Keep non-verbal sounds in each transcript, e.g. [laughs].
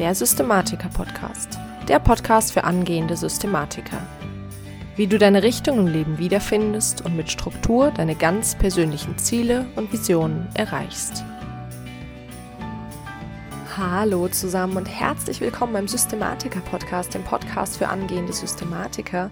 der Systematiker-Podcast. Der Podcast für angehende Systematiker. Wie du deine Richtung im Leben wiederfindest und mit Struktur deine ganz persönlichen Ziele und Visionen erreichst. Hallo zusammen und herzlich willkommen beim Systematiker-Podcast, dem Podcast für angehende Systematiker.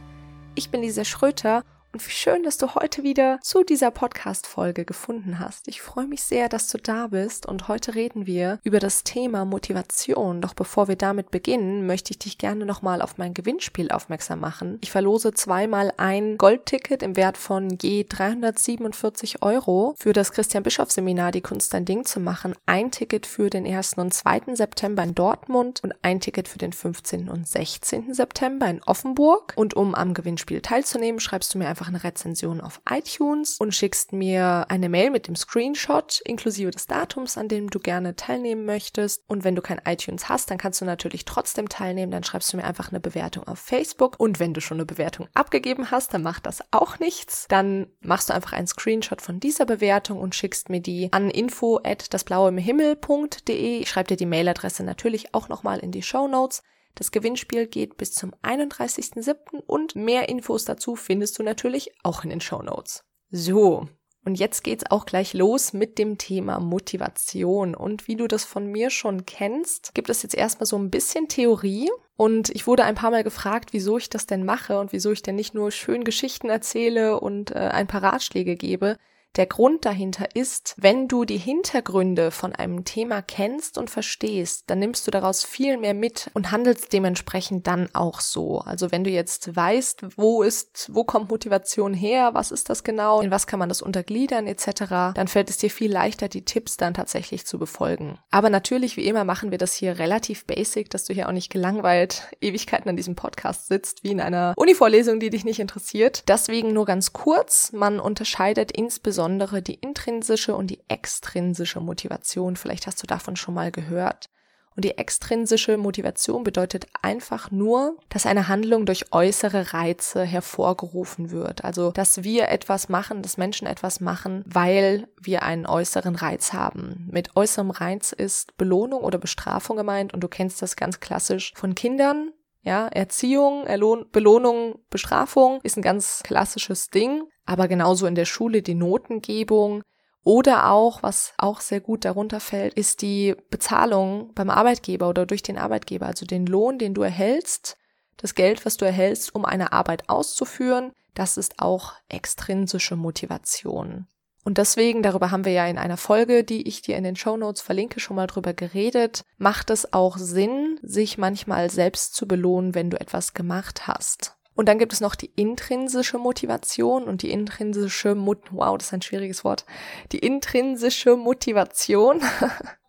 Ich bin Lisa Schröter wie schön, dass du heute wieder zu dieser Podcast-Folge gefunden hast. Ich freue mich sehr, dass du da bist und heute reden wir über das Thema Motivation. Doch bevor wir damit beginnen, möchte ich dich gerne nochmal auf mein Gewinnspiel aufmerksam machen. Ich verlose zweimal ein Goldticket im Wert von je 347 Euro für das Christian Bischoff Seminar Die Kunst ein Ding zu machen. Ein Ticket für den 1. und 2. September in Dortmund und ein Ticket für den 15. und 16. September in Offenburg. Und um am Gewinnspiel teilzunehmen, schreibst du mir einfach einfach eine Rezension auf iTunes und schickst mir eine Mail mit dem Screenshot inklusive des Datums, an dem du gerne teilnehmen möchtest. Und wenn du kein iTunes hast, dann kannst du natürlich trotzdem teilnehmen. Dann schreibst du mir einfach eine Bewertung auf Facebook. Und wenn du schon eine Bewertung abgegeben hast, dann macht das auch nichts. Dann machst du einfach einen Screenshot von dieser Bewertung und schickst mir die an info at dasblauehimmel.de. Ich schreibe dir die Mailadresse natürlich auch nochmal in die Show Notes. Das Gewinnspiel geht bis zum 31.07. und mehr Infos dazu findest du natürlich auch in den Show Notes. So. Und jetzt geht's auch gleich los mit dem Thema Motivation. Und wie du das von mir schon kennst, gibt es jetzt erstmal so ein bisschen Theorie. Und ich wurde ein paar Mal gefragt, wieso ich das denn mache und wieso ich denn nicht nur schön Geschichten erzähle und äh, ein paar Ratschläge gebe, der Grund dahinter ist, wenn du die Hintergründe von einem Thema kennst und verstehst, dann nimmst du daraus viel mehr mit und handelst dementsprechend dann auch so. Also wenn du jetzt weißt, wo ist, wo kommt Motivation her, was ist das genau, in was kann man das untergliedern etc., dann fällt es dir viel leichter, die Tipps dann tatsächlich zu befolgen. Aber natürlich, wie immer, machen wir das hier relativ basic, dass du hier auch nicht gelangweilt Ewigkeiten an diesem Podcast sitzt, wie in einer Uni-Vorlesung, die dich nicht interessiert. Deswegen nur ganz kurz, man unterscheidet insbesondere insbesondere die intrinsische und die extrinsische Motivation. Vielleicht hast du davon schon mal gehört. Und die extrinsische Motivation bedeutet einfach nur, dass eine Handlung durch äußere Reize hervorgerufen wird. Also, dass wir etwas machen, dass Menschen etwas machen, weil wir einen äußeren Reiz haben. Mit äußerem Reiz ist Belohnung oder Bestrafung gemeint und du kennst das ganz klassisch von Kindern. Ja, Erziehung, Erlohn Belohnung, Bestrafung ist ein ganz klassisches Ding aber genauso in der Schule die Notengebung oder auch, was auch sehr gut darunter fällt, ist die Bezahlung beim Arbeitgeber oder durch den Arbeitgeber, also den Lohn, den du erhältst, das Geld, was du erhältst, um eine Arbeit auszuführen, das ist auch extrinsische Motivation. Und deswegen, darüber haben wir ja in einer Folge, die ich dir in den Show Notes verlinke, schon mal drüber geredet, macht es auch Sinn, sich manchmal selbst zu belohnen, wenn du etwas gemacht hast. Und dann gibt es noch die intrinsische Motivation und die intrinsische Mut wow, das ist ein schwieriges Wort. Die intrinsische Motivation [laughs]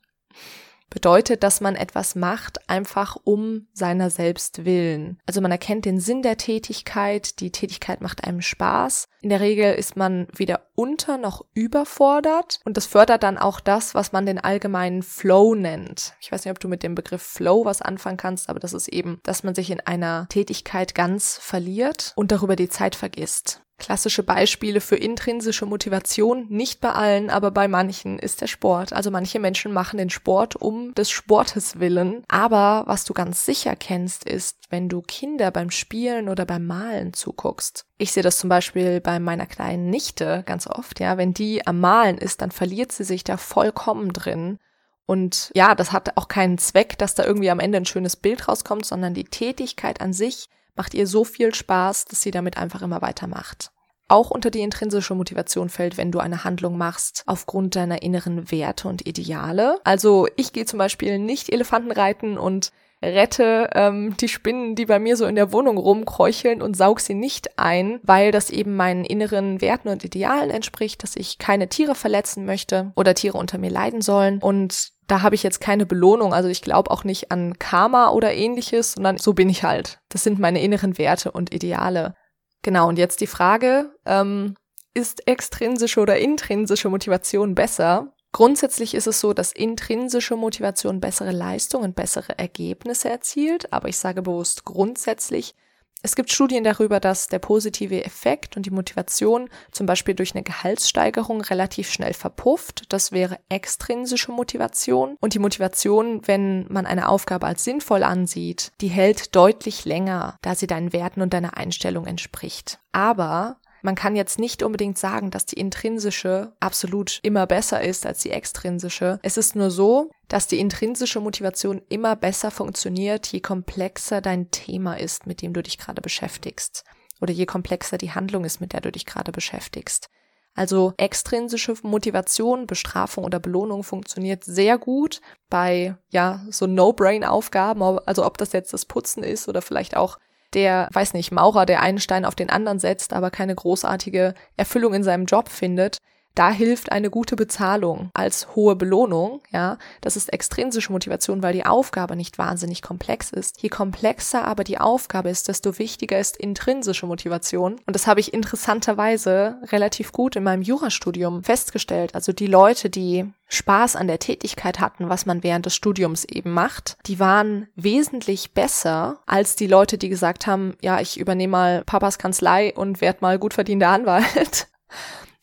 bedeutet, dass man etwas macht, einfach um seiner selbst willen. Also man erkennt den Sinn der Tätigkeit, die Tätigkeit macht einem Spaß. In der Regel ist man weder unter noch überfordert und das fördert dann auch das, was man den allgemeinen Flow nennt. Ich weiß nicht, ob du mit dem Begriff Flow was anfangen kannst, aber das ist eben, dass man sich in einer Tätigkeit ganz verliert und darüber die Zeit vergisst. Klassische Beispiele für intrinsische Motivation, nicht bei allen, aber bei manchen ist der Sport. Also manche Menschen machen den Sport um des Sportes willen. Aber was du ganz sicher kennst, ist, wenn du Kinder beim Spielen oder beim Malen zuguckst. Ich sehe das zum Beispiel bei meiner kleinen Nichte ganz oft, ja. Wenn die am Malen ist, dann verliert sie sich da vollkommen drin. Und ja, das hat auch keinen Zweck, dass da irgendwie am Ende ein schönes Bild rauskommt, sondern die Tätigkeit an sich macht ihr so viel Spaß, dass sie damit einfach immer weitermacht. Auch unter die intrinsische Motivation fällt, wenn du eine Handlung machst aufgrund deiner inneren Werte und Ideale. Also ich gehe zum Beispiel nicht Elefanten reiten und rette ähm, die Spinnen, die bei mir so in der Wohnung rumkräucheln und saug sie nicht ein, weil das eben meinen inneren Werten und Idealen entspricht, dass ich keine Tiere verletzen möchte oder Tiere unter mir leiden sollen. Und da habe ich jetzt keine Belohnung. Also ich glaube auch nicht an Karma oder ähnliches, sondern so bin ich halt. Das sind meine inneren Werte und Ideale. Genau, und jetzt die Frage, ähm, ist extrinsische oder intrinsische Motivation besser? Grundsätzlich ist es so, dass intrinsische Motivation bessere Leistungen und bessere Ergebnisse erzielt, aber ich sage bewusst grundsätzlich, Es gibt Studien darüber, dass der positive Effekt und die Motivation zum Beispiel durch eine Gehaltssteigerung relativ schnell verpufft. Das wäre extrinsische Motivation. Und die Motivation, wenn man eine Aufgabe als sinnvoll ansieht, die hält deutlich länger, da sie deinen Werten und deiner Einstellung entspricht. Aber man kann jetzt nicht unbedingt sagen, dass die intrinsische absolut immer besser ist als die extrinsische. Es ist nur so, dass die intrinsische Motivation immer besser funktioniert, je komplexer dein Thema ist, mit dem du dich gerade beschäftigst. Oder je komplexer die Handlung ist, mit der du dich gerade beschäftigst. Also extrinsische Motivation, Bestrafung oder Belohnung funktioniert sehr gut bei, ja, so No-Brain-Aufgaben, also ob das jetzt das Putzen ist oder vielleicht auch der, weiß nicht, Maurer, der einen Stein auf den anderen setzt, aber keine großartige Erfüllung in seinem Job findet, da hilft eine gute Bezahlung als hohe Belohnung, ja. Das ist extrinsische Motivation, weil die Aufgabe nicht wahnsinnig komplex ist. Je komplexer aber die Aufgabe ist, desto wichtiger ist intrinsische Motivation. Und das habe ich interessanterweise relativ gut in meinem Jurastudium festgestellt. Also die Leute, die Spaß an der Tätigkeit hatten, was man während des Studiums eben macht, die waren wesentlich besser als die Leute, die gesagt haben, ja, ich übernehme mal Papas Kanzlei und werde mal gut verdienter Anwalt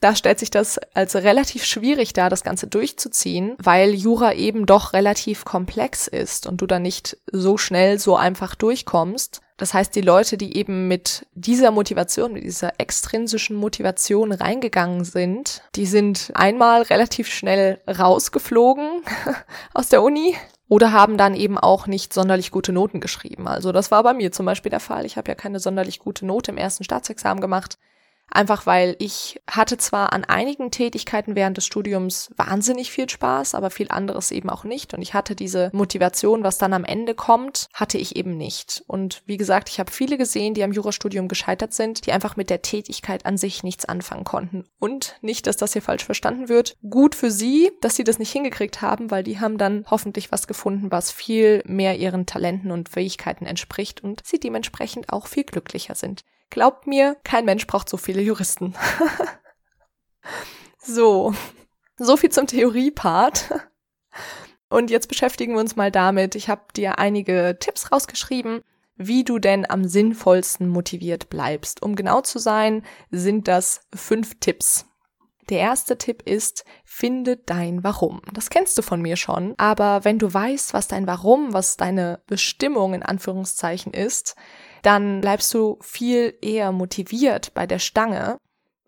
da stellt sich das als relativ schwierig dar, das Ganze durchzuziehen, weil Jura eben doch relativ komplex ist und du da nicht so schnell so einfach durchkommst. Das heißt, die Leute, die eben mit dieser Motivation, mit dieser extrinsischen Motivation reingegangen sind, die sind einmal relativ schnell rausgeflogen [laughs] aus der Uni oder haben dann eben auch nicht sonderlich gute Noten geschrieben. Also das war bei mir zum Beispiel der Fall. Ich habe ja keine sonderlich gute Note im ersten Staatsexamen gemacht. Einfach weil ich hatte zwar an einigen Tätigkeiten während des Studiums wahnsinnig viel Spaß, aber viel anderes eben auch nicht. Und ich hatte diese Motivation, was dann am Ende kommt, hatte ich eben nicht. Und wie gesagt, ich habe viele gesehen, die am Jurastudium gescheitert sind, die einfach mit der Tätigkeit an sich nichts anfangen konnten. Und nicht, dass das hier falsch verstanden wird. Gut für sie, dass sie das nicht hingekriegt haben, weil die haben dann hoffentlich was gefunden, was viel mehr ihren Talenten und Fähigkeiten entspricht und sie dementsprechend auch viel glücklicher sind. Glaubt mir, kein Mensch braucht so viele Juristen. [laughs] so, so viel zum Theorie-Part. Und jetzt beschäftigen wir uns mal damit. Ich habe dir einige Tipps rausgeschrieben, wie du denn am sinnvollsten motiviert bleibst. Um genau zu sein, sind das fünf Tipps. Der erste Tipp ist, finde dein Warum. Das kennst du von mir schon, aber wenn du weißt, was dein Warum, was deine Bestimmung in Anführungszeichen ist, dann bleibst du viel eher motiviert bei der Stange,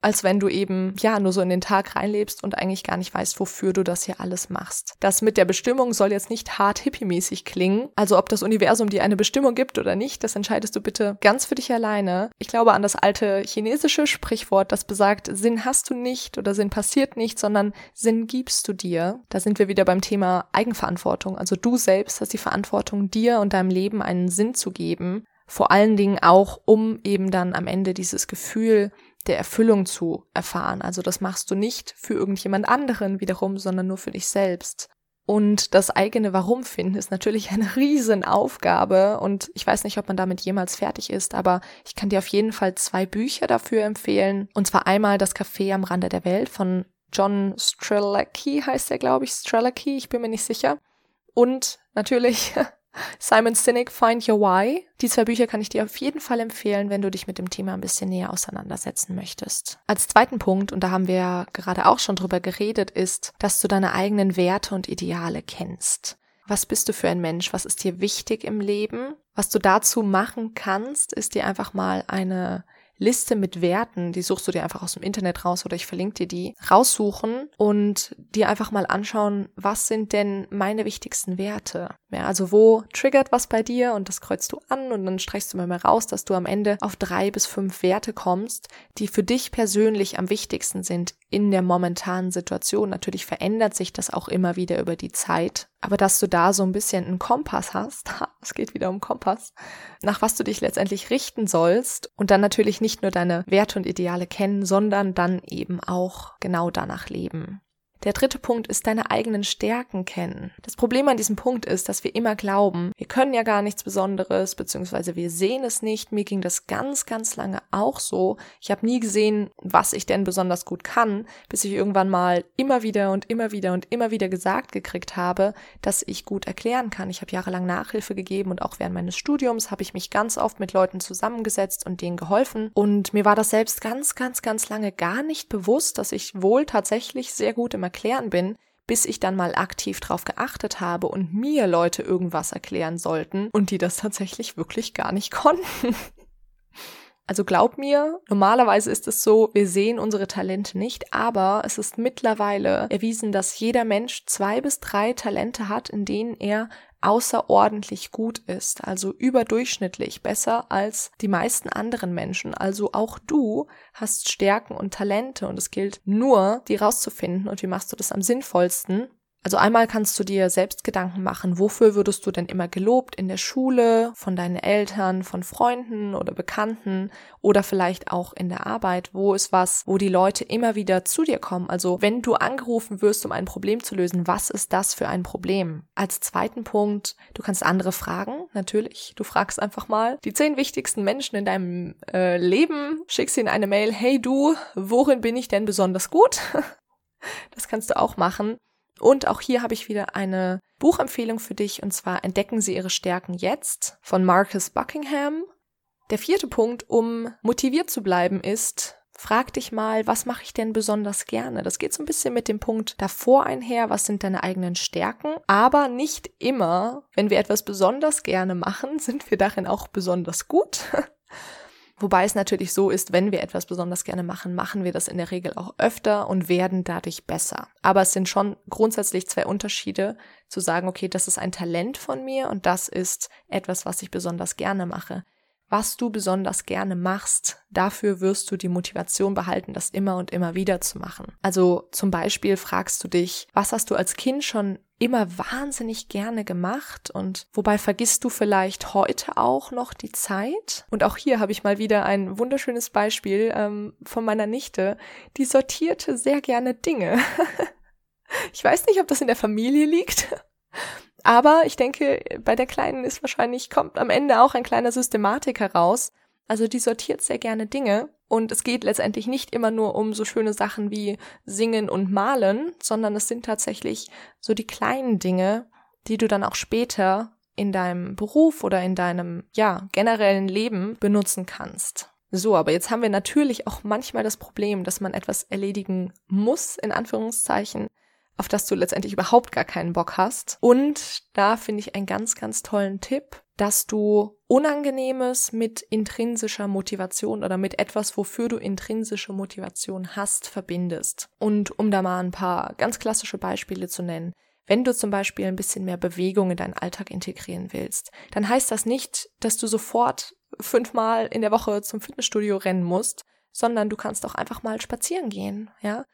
als wenn du eben, ja, nur so in den Tag reinlebst und eigentlich gar nicht weißt, wofür du das hier alles machst. Das mit der Bestimmung soll jetzt nicht hart hippie-mäßig klingen. Also ob das Universum dir eine Bestimmung gibt oder nicht, das entscheidest du bitte ganz für dich alleine. Ich glaube an das alte chinesische Sprichwort, das besagt, Sinn hast du nicht oder Sinn passiert nicht, sondern Sinn gibst du dir. Da sind wir wieder beim Thema Eigenverantwortung. Also du selbst hast die Verantwortung, dir und deinem Leben einen Sinn zu geben. Vor allen Dingen auch, um eben dann am Ende dieses Gefühl der Erfüllung zu erfahren. Also das machst du nicht für irgendjemand anderen wiederum, sondern nur für dich selbst. Und das eigene Warum finden ist natürlich eine [laughs] Riesenaufgabe und ich weiß nicht, ob man damit jemals fertig ist, aber ich kann dir auf jeden Fall zwei Bücher dafür empfehlen. Und zwar einmal Das Café am Rande der Welt von John Strelacki heißt er, glaube ich, Strelacki, ich bin mir nicht sicher. Und natürlich [laughs] Simon Sinek, Find Your Why. Die zwei Bücher kann ich dir auf jeden Fall empfehlen, wenn du dich mit dem Thema ein bisschen näher auseinandersetzen möchtest. Als zweiten Punkt, und da haben wir ja gerade auch schon drüber geredet, ist, dass du deine eigenen Werte und Ideale kennst. Was bist du für ein Mensch? Was ist dir wichtig im Leben? Was du dazu machen kannst, ist dir einfach mal eine Liste mit Werten, die suchst du dir einfach aus dem Internet raus oder ich verlinke dir die, raussuchen und dir einfach mal anschauen, was sind denn meine wichtigsten Werte? Ja, also wo triggert was bei dir und das kreuzt du an und dann streichst du mal, raus, dass du am Ende auf drei bis fünf Werte kommst, die für dich persönlich am wichtigsten sind in der momentanen Situation. Natürlich verändert sich das auch immer wieder über die Zeit, aber dass du da so ein bisschen einen Kompass hast, [laughs] es geht wieder um Kompass, nach was du dich letztendlich richten sollst und dann natürlich nicht nur deine Werte und Ideale kennen, sondern dann eben auch genau danach leben. Der dritte Punkt ist deine eigenen Stärken kennen. Das Problem an diesem Punkt ist, dass wir immer glauben, wir können ja gar nichts Besonderes, beziehungsweise wir sehen es nicht. Mir ging das ganz, ganz lange auch so. Ich habe nie gesehen, was ich denn besonders gut kann, bis ich irgendwann mal immer wieder und immer wieder und immer wieder gesagt gekriegt habe, dass ich gut erklären kann. Ich habe jahrelang Nachhilfe gegeben und auch während meines Studiums habe ich mich ganz oft mit Leuten zusammengesetzt und denen geholfen. Und mir war das selbst ganz, ganz, ganz lange gar nicht bewusst, dass ich wohl tatsächlich sehr gut im Erklären bin, bis ich dann mal aktiv drauf geachtet habe und mir Leute irgendwas erklären sollten und die das tatsächlich wirklich gar nicht [laughs] konnten. Also glaub mir, normalerweise ist es so, wir sehen unsere Talente nicht, aber es ist mittlerweile erwiesen, dass jeder Mensch zwei bis drei Talente hat, in denen er außerordentlich gut ist, also überdurchschnittlich besser als die meisten anderen Menschen. Also auch du hast Stärken und Talente und es gilt nur, die rauszufinden und wie machst du das am sinnvollsten also einmal kannst du dir selbst Gedanken machen, wofür würdest du denn immer gelobt in der Schule, von deinen Eltern, von Freunden oder Bekannten oder vielleicht auch in der Arbeit, wo ist was, wo die Leute immer wieder zu dir kommen. Also wenn du angerufen wirst, um ein Problem zu lösen, was ist das für ein Problem? Als zweiten Punkt, du kannst andere fragen, natürlich. Du fragst einfach mal die zehn wichtigsten Menschen in deinem äh, Leben, schickst ihnen eine Mail, hey du, worin bin ich denn besonders gut? [laughs] Das kannst du auch machen. Und auch hier habe ich wieder eine Buchempfehlung für dich, und zwar Entdecken Sie Ihre Stärken jetzt von Marcus Buckingham. Der vierte Punkt, um motiviert zu bleiben, ist, frag dich mal, was mache ich denn besonders gerne? Das geht so ein bisschen mit dem Punkt davor einher, was sind deine eigenen Stärken? Aber nicht immer, wenn wir etwas besonders gerne machen, [laughs] sind wir darin auch besonders gut. Wobei es natürlich so ist, wenn wir etwas besonders gerne machen, machen wir das in der Regel auch öfter und werden dadurch besser. Aber es sind schon grundsätzlich zwei Unterschiede, zu sagen, okay, das ist ein Talent von mir und das ist etwas, was ich besonders gerne mache was du besonders gerne machst, dafür wirst du die Motivation behalten, das immer und immer wieder zu machen. Also zum Beispiel fragst du dich, was hast du als Kind schon immer wahnsinnig gerne gemacht und wobei vergisst du vielleicht heute auch noch die Zeit? Und auch hier habe ich mal wieder ein wunderschönes Beispiel ähm, von meiner Nichte, die sortierte sehr gerne Dinge. [laughs] ich weiß nicht, ob das in der Familie liegt [laughs] aber ich denke, bei der Kleinen ist wahrscheinlich, kommt am Ende auch ein kleiner Systematik heraus. Also die sortiert sehr gerne Dinge. Und es geht letztendlich nicht immer nur um so schöne Sachen wie Singen und Malen, sondern es sind tatsächlich so die kleinen Dinge, die du dann auch später in deinem Beruf oder in deinem, ja, generellen Leben benutzen kannst. So, aber jetzt haben wir natürlich auch manchmal das Problem, dass man etwas erledigen muss, in Anführungszeichen, auf das du letztendlich überhaupt gar keinen Bock hast. Und da finde ich einen ganz, ganz tollen Tipp, dass du Unangenehmes mit intrinsischer Motivation oder mit etwas, wofür du intrinsische Motivation hast, verbindest. Und um da mal ein paar ganz klassische Beispiele zu nennen. Wenn du zum Beispiel ein bisschen mehr Bewegung in deinen Alltag integrieren willst, dann heißt das nicht, dass du sofort fünfmal in der Woche zum Fitnessstudio rennen musst, sondern du kannst auch einfach mal spazieren gehen, ja.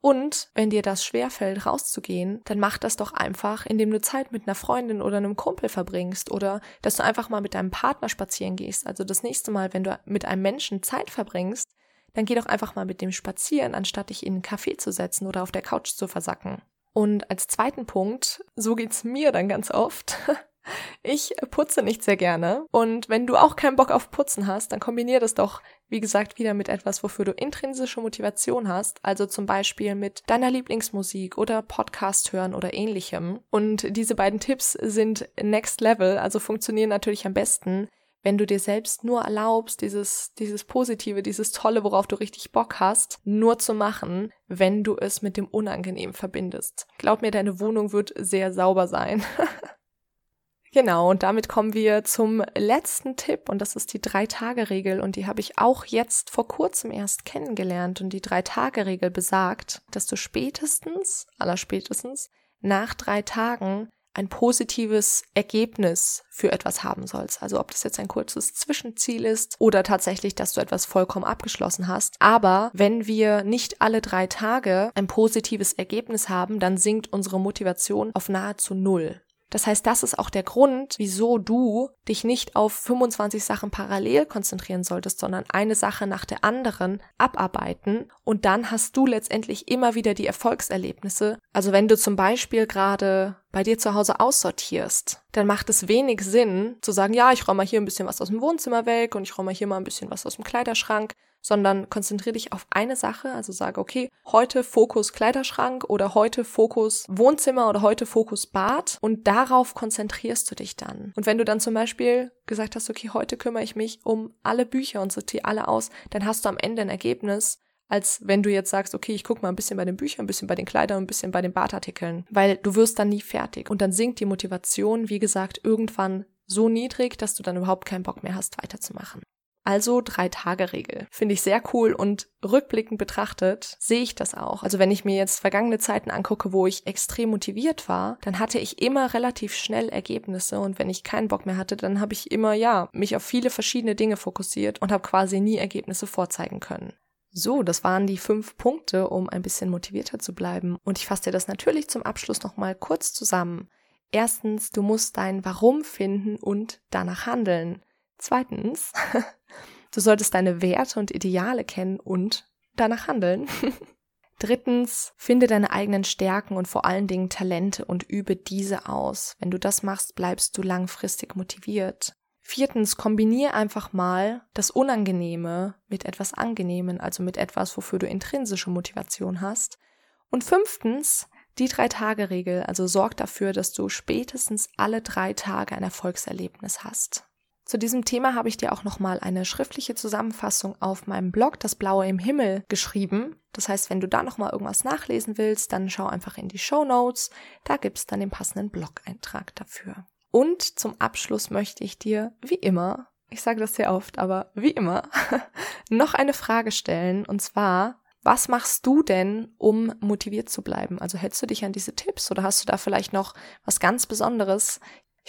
Und wenn dir das schwerfällt, rauszugehen, dann mach das doch einfach, indem du Zeit mit einer Freundin oder einem Kumpel verbringst oder dass du einfach mal mit deinem Partner spazieren gehst. Also das nächste Mal, wenn du mit einem Menschen Zeit verbringst, dann geh doch einfach mal mit dem spazieren, anstatt dich in einen Café zu setzen oder auf der Couch zu versacken. Und als zweiten Punkt, so geht's mir dann ganz oft, [laughs] Ich putze nicht sehr gerne. Und wenn du auch keinen Bock auf Putzen hast, dann kombinier das doch, wie gesagt, wieder mit etwas, wofür du intrinsische Motivation hast. Also zum Beispiel mit deiner Lieblingsmusik oder Podcast hören oder ähnlichem. Und diese beiden Tipps sind next level, also funktionieren natürlich am besten, wenn du dir selbst nur erlaubst, dieses, dieses Positive, dieses Tolle, worauf du richtig Bock hast, nur zu machen, wenn du es mit dem Unangenehm verbindest. Glaub mir, deine Wohnung wird sehr sauber sein. [laughs] Genau, und damit kommen wir zum letzten Tipp und das ist die Drei-Tage-Regel und die habe ich auch jetzt vor kurzem erst kennengelernt und die Drei-Tage-Regel besagt, dass du spätestens, allerspätestens, nach drei Tagen ein positives Ergebnis für etwas haben sollst. Also ob das jetzt ein kurzes Zwischenziel ist oder tatsächlich, dass du etwas vollkommen abgeschlossen hast. Aber wenn wir nicht alle drei Tage ein positives Ergebnis haben, dann sinkt unsere Motivation auf nahezu null. Das heißt, das ist auch der Grund, wieso du dich nicht auf 25 Sachen parallel konzentrieren solltest, sondern eine Sache nach der anderen abarbeiten und dann hast du letztendlich immer wieder die Erfolgserlebnisse. Also wenn du zum Beispiel gerade bei dir zu Hause aussortierst, dann macht es wenig Sinn zu sagen, ja, ich räume mal hier ein bisschen was aus dem Wohnzimmer weg und ich räume mal hier mal ein bisschen was aus dem Kleiderschrank, sondern konzentriere dich auf eine Sache, also sage, okay, heute Fokus Kleiderschrank oder heute Fokus Wohnzimmer oder heute Fokus Bad und darauf konzentrierst du dich dann. Und wenn du dann zum Beispiel gesagt hast, okay, heute kümmere ich mich um alle Bücher und sortiere alle aus, dann hast du am Ende ein Ergebnis, als wenn du jetzt sagst, okay, ich gucke mal ein bisschen bei den Büchern, ein bisschen bei den Kleidern, ein bisschen bei den Badartikeln, weil du wirst dann nie fertig und dann sinkt die Motivation, wie gesagt, irgendwann so niedrig, dass du dann überhaupt keinen Bock mehr hast, weiterzumachen. Also Drei-Tage-Regel. Finde ich sehr cool und rückblickend betrachtet sehe ich das auch. Also wenn ich mir jetzt vergangene Zeiten angucke, wo ich extrem motiviert war, dann hatte ich immer relativ schnell Ergebnisse und wenn ich keinen Bock mehr hatte, dann habe ich immer, ja, mich auf viele verschiedene Dinge fokussiert und habe quasi nie Ergebnisse vorzeigen können. So, das waren die fünf Punkte, um ein bisschen motivierter zu bleiben. Und ich fasse dir das natürlich zum Abschluss nochmal kurz zusammen. Erstens, du musst dein Warum finden und danach handeln. Zweitens, [laughs] du solltest deine Werte und Ideale kennen und danach handeln. [laughs] Drittens, finde deine eigenen Stärken und vor allen Dingen Talente und übe diese aus. Wenn du das machst, bleibst du langfristig motiviert. Viertens, kombiniere einfach mal das Unangenehme mit etwas Angenehmen, also mit etwas, wofür du intrinsische Motivation hast. Und fünftens, die Drei-Tage-Regel, also sorg dafür, dass du spätestens alle drei Tage ein Erfolgserlebnis hast. Zu diesem Thema habe ich dir auch nochmal eine schriftliche Zusammenfassung auf meinem Blog Das Blaue im Himmel geschrieben. Das heißt, wenn du da nochmal irgendwas nachlesen willst, dann schau einfach in die Show Notes. Da gibt's dann den passenden Blog-Eintrag dafür. Und zum Abschluss möchte ich dir, wie immer, ich sage das sehr oft, aber wie immer, [laughs] noch eine Frage stellen. Und zwar, was machst du denn, um motiviert zu bleiben? Also hältst du dich an diese Tipps oder hast du da vielleicht noch was ganz Besonderes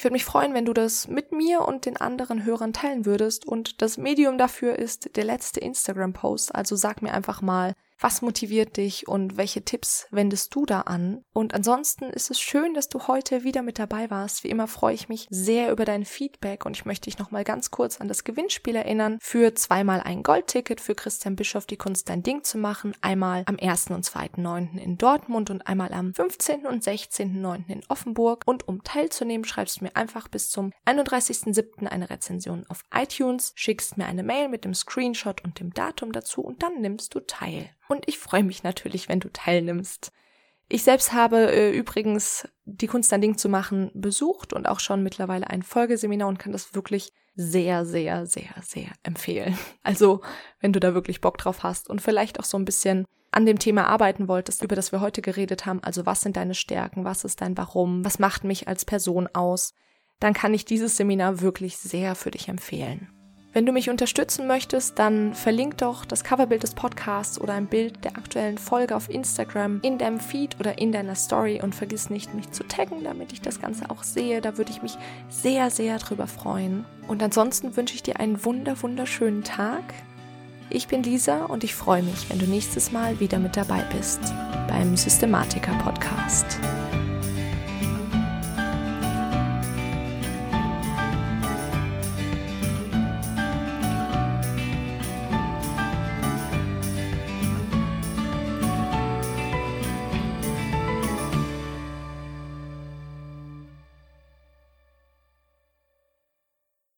ich würde mich freuen, wenn du das mit mir und den anderen Hörern teilen würdest und das Medium dafür ist der letzte Instagram-Post. Also sag mir einfach mal, was motiviert dich und welche Tipps wendest du da an? Und ansonsten ist es schön, dass du heute wieder mit dabei warst. Wie immer freue ich mich sehr über dein Feedback und ich möchte dich nochmal ganz kurz an das Gewinnspiel erinnern für zweimal ein Goldticket für Christian Bischoff die Kunst dein Ding zu machen. Einmal am 1. und 2.9. in Dortmund und einmal am 15. und 16.9. in Offenburg. Und um teilzunehmen, schreibst du mir einfach bis zum 31.7. eine Rezension auf iTunes, schickst mir eine Mail mit dem Screenshot und dem Datum dazu und dann nimmst du teil und ich freue mich natürlich, wenn du teilnimmst. Ich selbst habe äh, übrigens die Kunst ein Ding zu machen besucht und auch schon mittlerweile ein Folgeseminar und kann das wirklich sehr, sehr, sehr, sehr empfehlen. [laughs] Also, wenn du da wirklich Bock drauf hast und vielleicht auch so ein bisschen an dem Thema arbeiten wolltest, über das wir heute geredet haben, also was sind deine Stärken, was ist dein Warum, was macht mich als Person aus, dann kann ich dieses Seminar wirklich sehr für dich empfehlen. Wenn du mich unterstützen möchtest, dann verlink doch das Coverbild des Podcasts oder ein Bild der aktuellen Folge auf Instagram in deinem Feed oder in deiner Story und vergiss nicht, mich zu taggen, damit ich das Ganze auch sehe. Da würde ich mich sehr, sehr drüber freuen. Und ansonsten wünsche ich dir einen wunder, wunderschönen Tag. Ich bin Lisa und ich freue mich, wenn du nächstes Mal wieder mit dabei bist beim Systematiker Podcast.